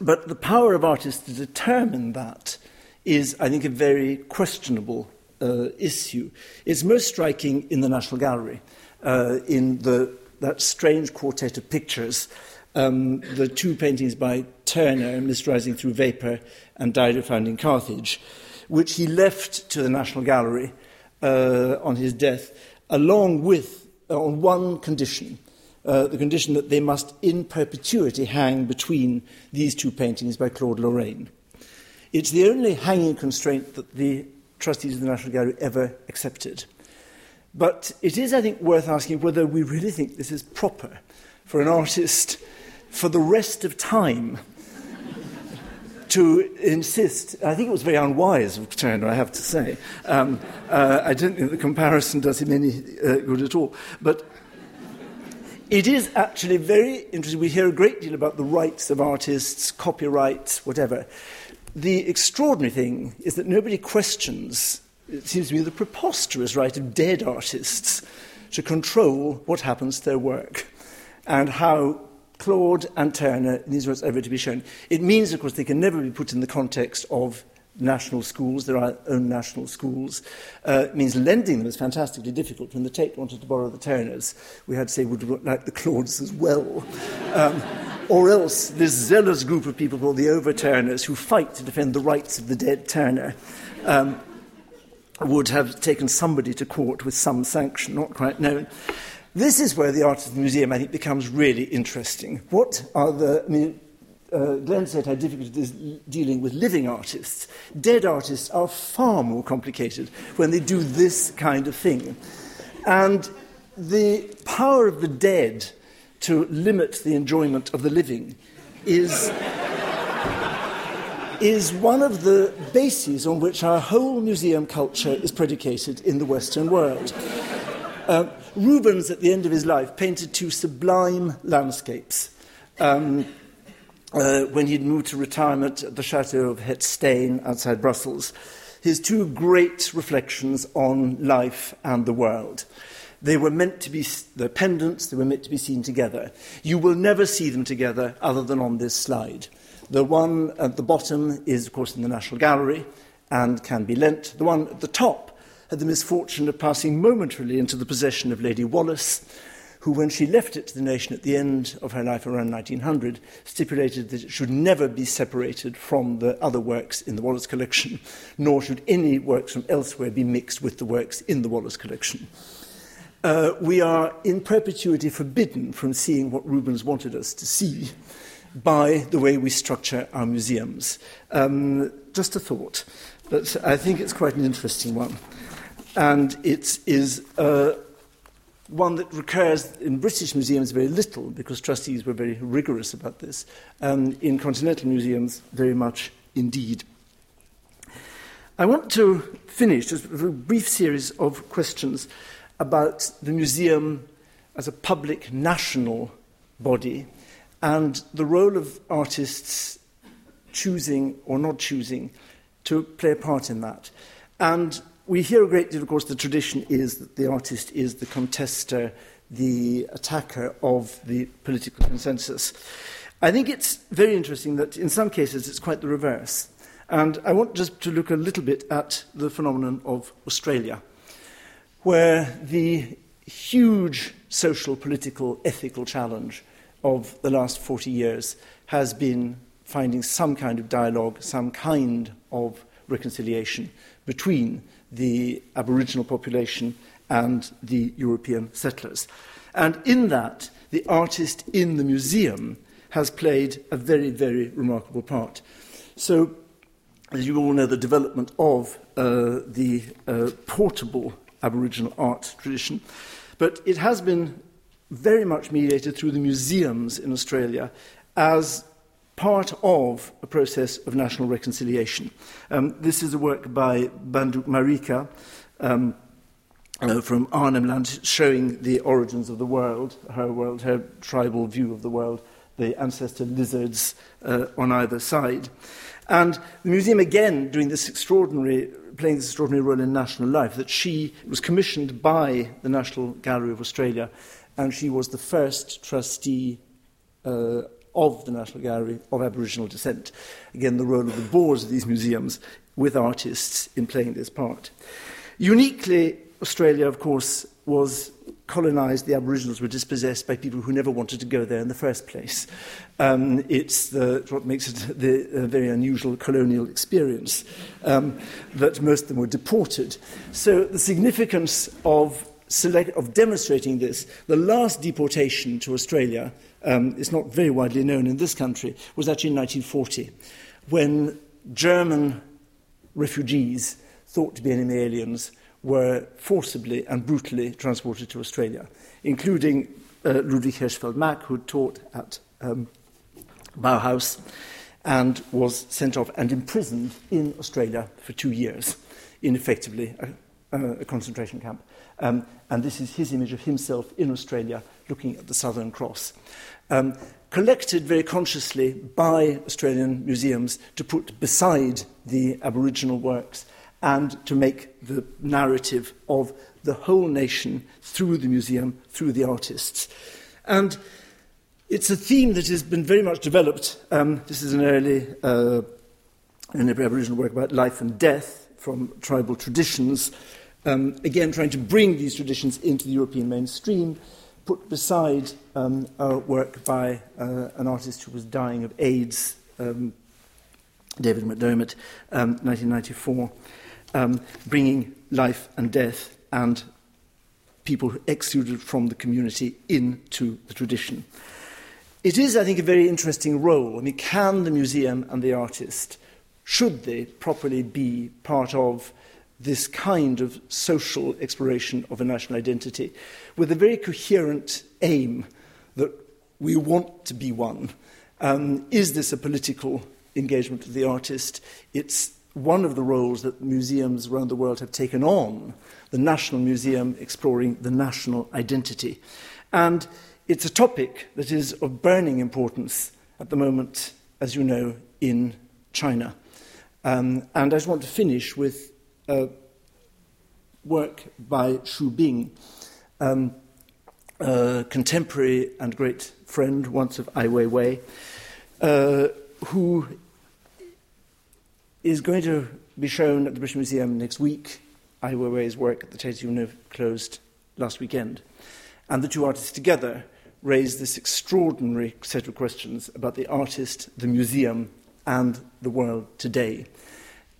But the power of artists to determine that is, I think, a very questionable uh, issue. It's most striking in the National Gallery, uh, in the, that strange quartet of pictures, um, the two paintings by Turner, Mist Rising Through Vapour, and Dido Found in Carthage, which he left to the National Gallery uh, on his death, along with, uh, on one condition, uh, the condition that they must in perpetuity hang between these two paintings by Claude Lorrain. It's the only hanging constraint that the trustees of the National Gallery ever accepted. But it is, I think, worth asking whether we really think this is proper for an artist for the rest of time to insist. I think it was very unwise of Turner, I have to say. Um, uh, I don't think the comparison does him any uh, good at all. But it is actually very interesting. We hear a great deal about the rights of artists, copyrights, whatever. The extraordinary thing is that nobody questions, it seems to me, the preposterous right of dead artists to control what happens to their work and how Claude and Turner, these works ever to be shown. It means, of course, they can never be put in the context of national schools, there are own national schools. Uh, it means lending them is fantastically difficult. When the Tate wanted to borrow the Turners, we had to say, would we like the Claudes as well? Um, or else this zealous group of people called the Overturners who fight to defend the rights of the dead Turner. Um, would have taken somebody to court with some sanction, not quite known. This is where the art of the museum, I think, becomes really interesting. What are the, I mean, uh, Glenn said how difficult it is dealing with living artists. Dead artists are far more complicated when they do this kind of thing. And the power of the dead to limit the enjoyment of the living is, is one of the bases on which our whole museum culture is predicated in the Western world. Uh, Rubens, at the end of his life, painted two sublime landscapes. Um, uh, when he'd moved to retirement at the chateau of Het Steen outside Brussels, his two great reflections on life and the world. They were meant to be the pendants, they were meant to be seen together. You will never see them together other than on this slide. The one at the bottom is, of course, in the National Gallery and can be lent. The one at the top had the misfortune of passing momentarily into the possession of Lady Wallace, who, when she left it to the nation at the end of her life around 1900, stipulated that it should never be separated from the other works in the Wallace collection, nor should any works from elsewhere be mixed with the works in the Wallace collection. Uh, we are in perpetuity forbidden from seeing what Rubens wanted us to see by the way we structure our museums. Um, just a thought, but I think it's quite an interesting one and it is uh, one that recurs in British museums very little because trustees were very rigorous about this, and in continental museums, very much indeed. I want to finish just with a brief series of questions about the museum as a public national body and the role of artists choosing or not choosing to play a part in that. And we hear a great deal, of course, the tradition is that the artist is the contester, the attacker of the political consensus. I think it's very interesting that in some cases it's quite the reverse. And I want just to look a little bit at the phenomenon of Australia, where the huge social, political, ethical challenge of the last 40 years has been finding some kind of dialogue, some kind of reconciliation between the Aboriginal population and the European settlers. And in that, the artist in the museum has played a very, very remarkable part. So, as you all know, the development of uh, the uh, portable Aboriginal art tradition, but it has been very much mediated through the museums in Australia as part of a process of national reconciliation. Um, this is a work by Banduk Marika um, uh, from Arnhem Land showing the origins of the world, her world, her tribal view of the world, the ancestor lizards uh, on either side. And the museum, again, doing this extraordinary, playing this extraordinary role in national life, that she was commissioned by the National Gallery of Australia, and she was the first trustee uh, of the National Gallery of Aboriginal descent. Again, the role of the boards of these museums with artists in playing this part. Uniquely, Australia, of course, was colonized, the Aboriginals were dispossessed by people who never wanted to go there in the first place. Um, it's the, what makes it the, a very unusual colonial experience um, that most of them were deported. So the significance of, select, of demonstrating this, the last deportation to Australia um, is not very widely known in this country, was actually in 1940, when German refugees thought to be enemy aliens were forcibly and brutally transported to Australia, including uh, Ludwig Hirschfeld Mack, who taught at um, Bauhaus and was sent off and imprisoned in Australia for two years in effectively a, a concentration camp. Um, and this is his image of himself in Australia looking at the Southern Cross um, collected very consciously by Australian museums to put beside the Aboriginal works and to make the narrative of the whole nation through the museum, through the artists. And it's a theme that has been very much developed. Um, this is an early uh, an Aboriginal work about life and death from tribal traditions. Um, again, trying to bring these traditions into the European mainstream put beside um, a work by uh, an artist who was dying of AIDS, um, David McDiarmid, um, 1994, um, bringing life and death and people excluded from the community into the tradition. It is, I think, a very interesting role. I mean, can the museum and the artist, should they properly be part of this kind of social exploration of a national identity with a very coherent aim that we want to be one. Um, is this a political engagement of the artist? It's one of the roles that museums around the world have taken on, the National Museum exploring the national identity. And it's a topic that is of burning importance at the moment, as you know, in China. Um, and I just want to finish with a work by Xu Bing, um, a contemporary and great friend once of Ai Weiwei, uh, who is going to be shown at the British Museum next week. Ai Weiwei's work at the Tate Uni closed last weekend. And the two artists together raise this extraordinary set of questions about the artist, the museum, and the world today.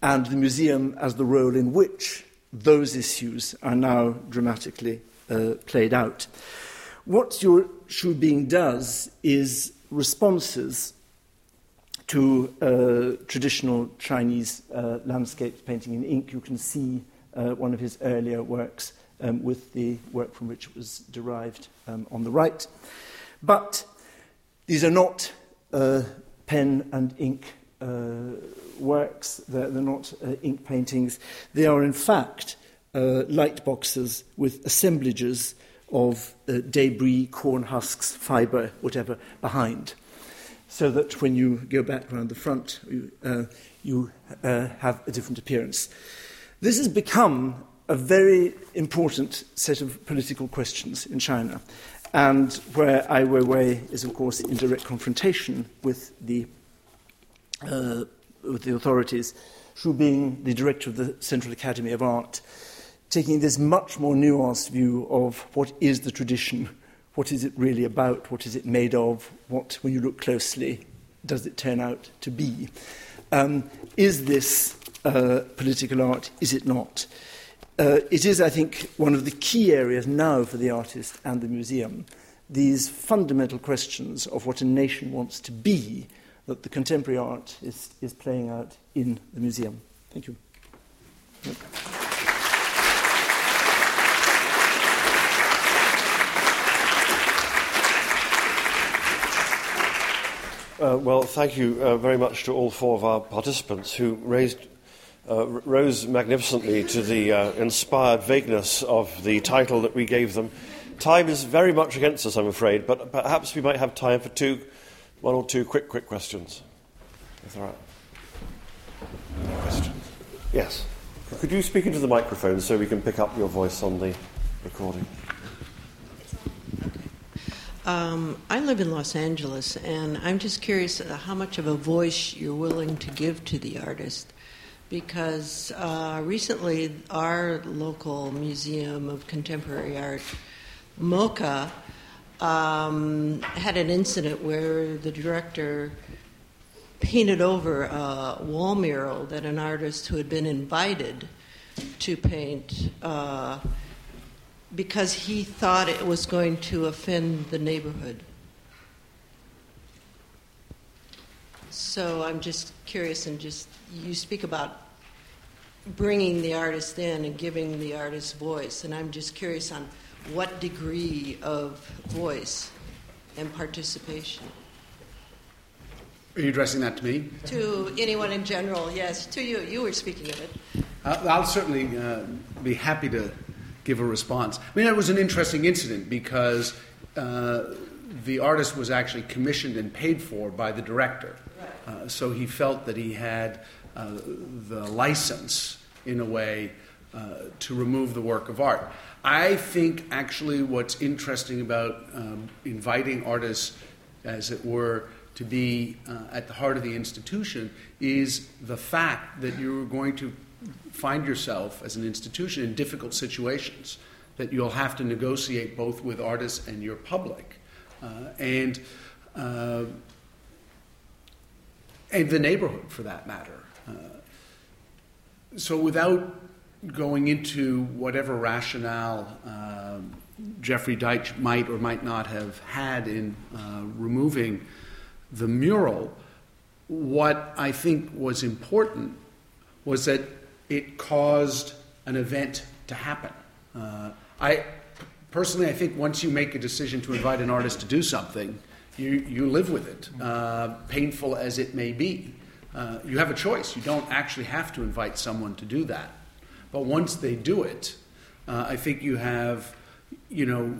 And the museum as the role in which those issues are now dramatically uh, played out. What your Xu Bing does is responses to uh, traditional Chinese uh, landscape painting in ink. You can see uh, one of his earlier works um, with the work from which it was derived um, on the right. But these are not uh, pen and ink works, they're, they're not uh, ink paintings. They are, in fact, uh, light boxes with assemblages of uh, debris, corn husks, fibre, whatever, behind. So that when you go back around the front, you, uh, you uh, have a different appearance. This has become a very important set of political questions in China, and where Ai Weiwei is, of course, in direct confrontation with the, uh, with the authorities, Xu being the director of the Central Academy of Art, taking this much more nuanced view of what is the tradition, what is it really about, what is it made of, what, when you look closely, does it turn out to be. Um, is this uh, political art? Is it not? Uh, it is, I think, one of the key areas now for the artist and the museum. These fundamental questions of what a nation wants to be that the contemporary art is, is playing out in the museum. Thank you. Uh, well, thank you uh, very much to all four of our participants who raised, uh, rose magnificently to the uh, inspired vagueness of the title that we gave them. Time is very much against us, I'm afraid, but perhaps we might have time for two, one or two quick, quick questions. If there are questions. Yes. Could you speak into the microphone so we can pick up your voice on the recording? Um, I live in Los Angeles, and I'm just curious how much of a voice you're willing to give to the artist. Because uh, recently, our local Museum of Contemporary Art, MOCA, um, had an incident where the director painted over a wall mural that an artist who had been invited to paint. Uh, because he thought it was going to offend the neighborhood. So I'm just curious, and just you speak about bringing the artist in and giving the artist voice, and I'm just curious on what degree of voice and participation. Are you addressing that to me? To anyone in general, yes. To you, you were speaking of it. Uh, I'll certainly uh, be happy to give a response. I mean, it was an interesting incident because uh, the artist was actually commissioned and paid for by the director. Uh, so he felt that he had uh, the license, in a way, uh, to remove the work of art. I think actually what's interesting about um, inviting artists, as it were, to be uh, at the heart of the institution is the fact that you're going to find yourself as an institution in difficult situations that you'll have to negotiate both with artists and your public. Uh, and, uh, and the neighborhood, for that matter. Uh, so, without going into whatever rationale um, Jeffrey Deitch might or might not have had in uh, removing the mural, what I think was important was that it caused an event to happen. Uh, I personally, I think once you make a decision to invite an artist to do something, you, you live with it, uh, painful as it may be. Uh, you have a choice. You don't actually have to invite someone to do that. But once they do it, uh, I think you have, you know,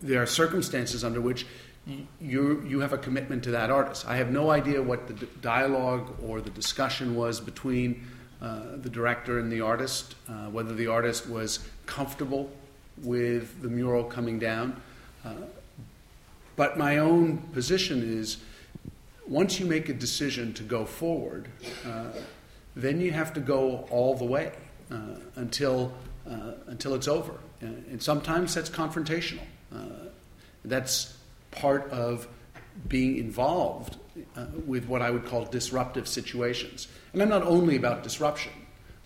there are circumstances under which you, you have a commitment to that artist. I have no idea what the dialogue or the discussion was between uh, the director and the artist, uh, whether the artist was comfortable with the mural coming down. Uh, but my own position is once you make a decision to go forward, uh, then you have to go all the way Uh, until, uh, until it's over. Uh, and sometimes that's confrontational. that's part of being involved uh, with what I would call disruptive situations. And I'm not only about disruption,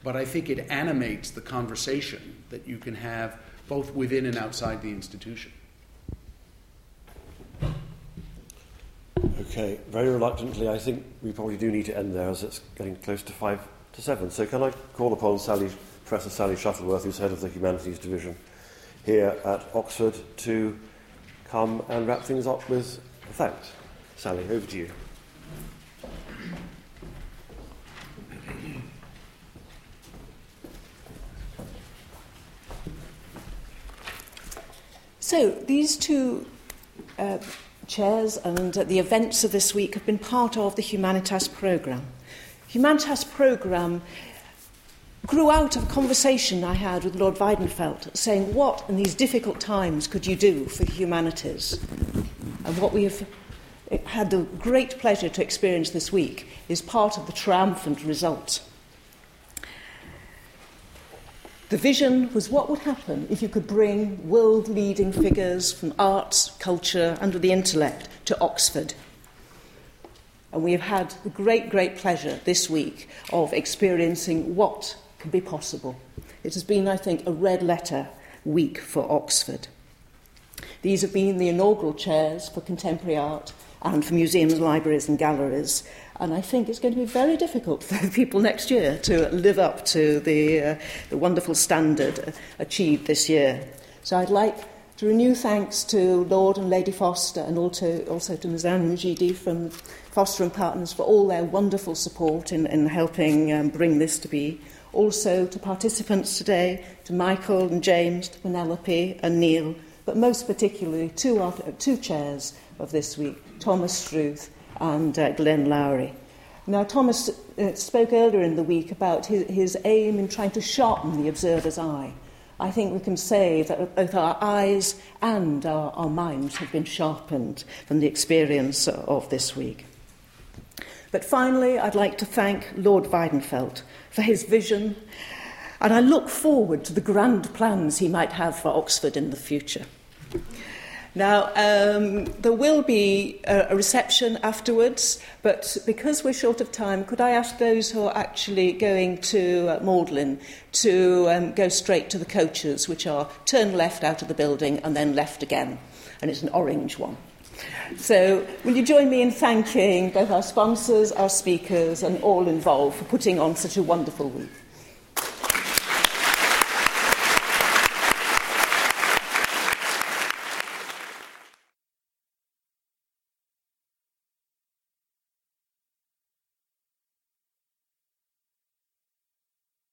but I think it animates the conversation that you can have both within and outside the institution. Okay, very reluctantly, I think we probably do need to end there as it's getting close to five to seven. So can I call upon Sally, Professor Sally Shuttleworth, who's head of the Humanities Division here at Oxford, to come and wrap things up with thanks. Sally, over to you. So, these two uh, chairs and uh, the events of this week have been part of the Humanitas programme. Humanitas programme grew out of a conversation I had with Lord Weidenfeld saying, What in these difficult times could you do for the humanities? And what we have had the great pleasure to experience this week is part of the triumphant result. The vision was what would happen if you could bring world leading figures from arts, culture, and the intellect to Oxford. And we have had the great, great pleasure this week of experiencing what can be possible. It has been, I think, a red letter week for Oxford. These have been the inaugural chairs for contemporary art and for museums, libraries, and galleries. And I think it's going to be very difficult for people next year to live up to the, uh, the wonderful standard achieved this year. So I'd like to renew thanks to Lord and Lady Foster and also, also to Nizam Mujidi from Foster and Partners for all their wonderful support in, in helping um, bring this to be. Also to participants today, to Michael and James, to Penelope and Neil, but most particularly two, two chairs of this week, Thomas Struth and uh, Glenn Lowry. Now, Thomas uh, spoke earlier in the week about his, his aim in trying to sharpen the observer's eye. I think we can say that both our eyes and our, our minds have been sharpened from the experience of this week. But finally, I'd like to thank Lord Weidenfeld for his vision, and I look forward to the grand plans he might have for Oxford in the future. Now, um, there will be a, a reception afterwards, but because we're short of time, could I ask those who are actually going to uh, Magdalen to um, go straight to the coaches, which are turn left out of the building and then left again? And it's an orange one. So, will you join me in thanking both our sponsors, our speakers, and all involved for putting on such a wonderful week?